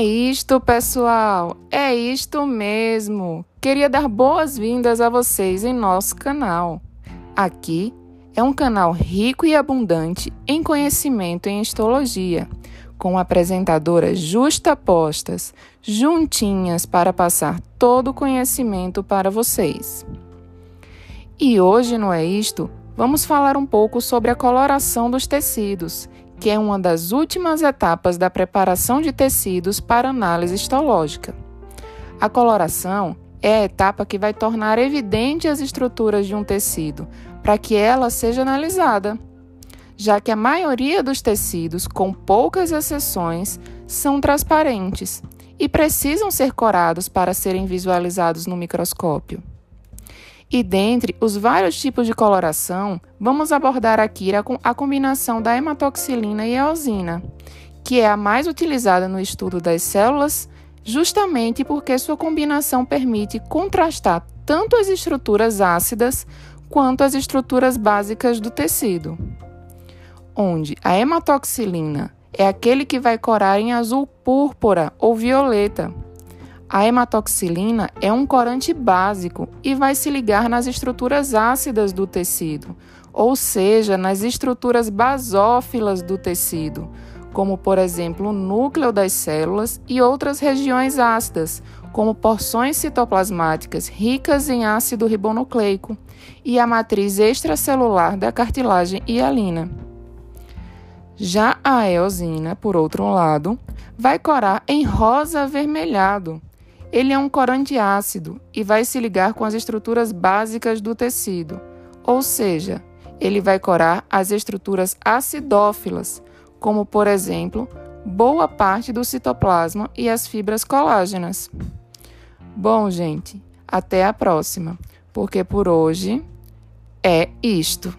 É isto, pessoal, é isto mesmo. Queria dar boas-vindas a vocês em nosso canal. Aqui é um canal rico e abundante em conhecimento em histologia, com apresentadoras justapostas, juntinhas para passar todo o conhecimento para vocês. E hoje não é isto, vamos falar um pouco sobre a coloração dos tecidos que é uma das últimas etapas da preparação de tecidos para análise histológica. A coloração é a etapa que vai tornar evidente as estruturas de um tecido para que ela seja analisada, já que a maioria dos tecidos, com poucas exceções, são transparentes e precisam ser corados para serem visualizados no microscópio. E dentre os vários tipos de coloração, vamos abordar aqui a combinação da hematoxilina e eosina, que é a mais utilizada no estudo das células, justamente porque sua combinação permite contrastar tanto as estruturas ácidas quanto as estruturas básicas do tecido. Onde a hematoxilina é aquele que vai corar em azul púrpura ou violeta a hematoxilina é um corante básico e vai se ligar nas estruturas ácidas do tecido, ou seja, nas estruturas basófilas do tecido, como por exemplo o núcleo das células e outras regiões ácidas, como porções citoplasmáticas ricas em ácido ribonucleico e a matriz extracelular da cartilagem hialina. Já a eosina, por outro lado, vai corar em rosa avermelhado ele é um corante ácido e vai se ligar com as estruturas básicas do tecido, ou seja, ele vai corar as estruturas acidófilas, como por exemplo, boa parte do citoplasma e as fibras colágenas. Bom, gente, até a próxima, porque por hoje é isto.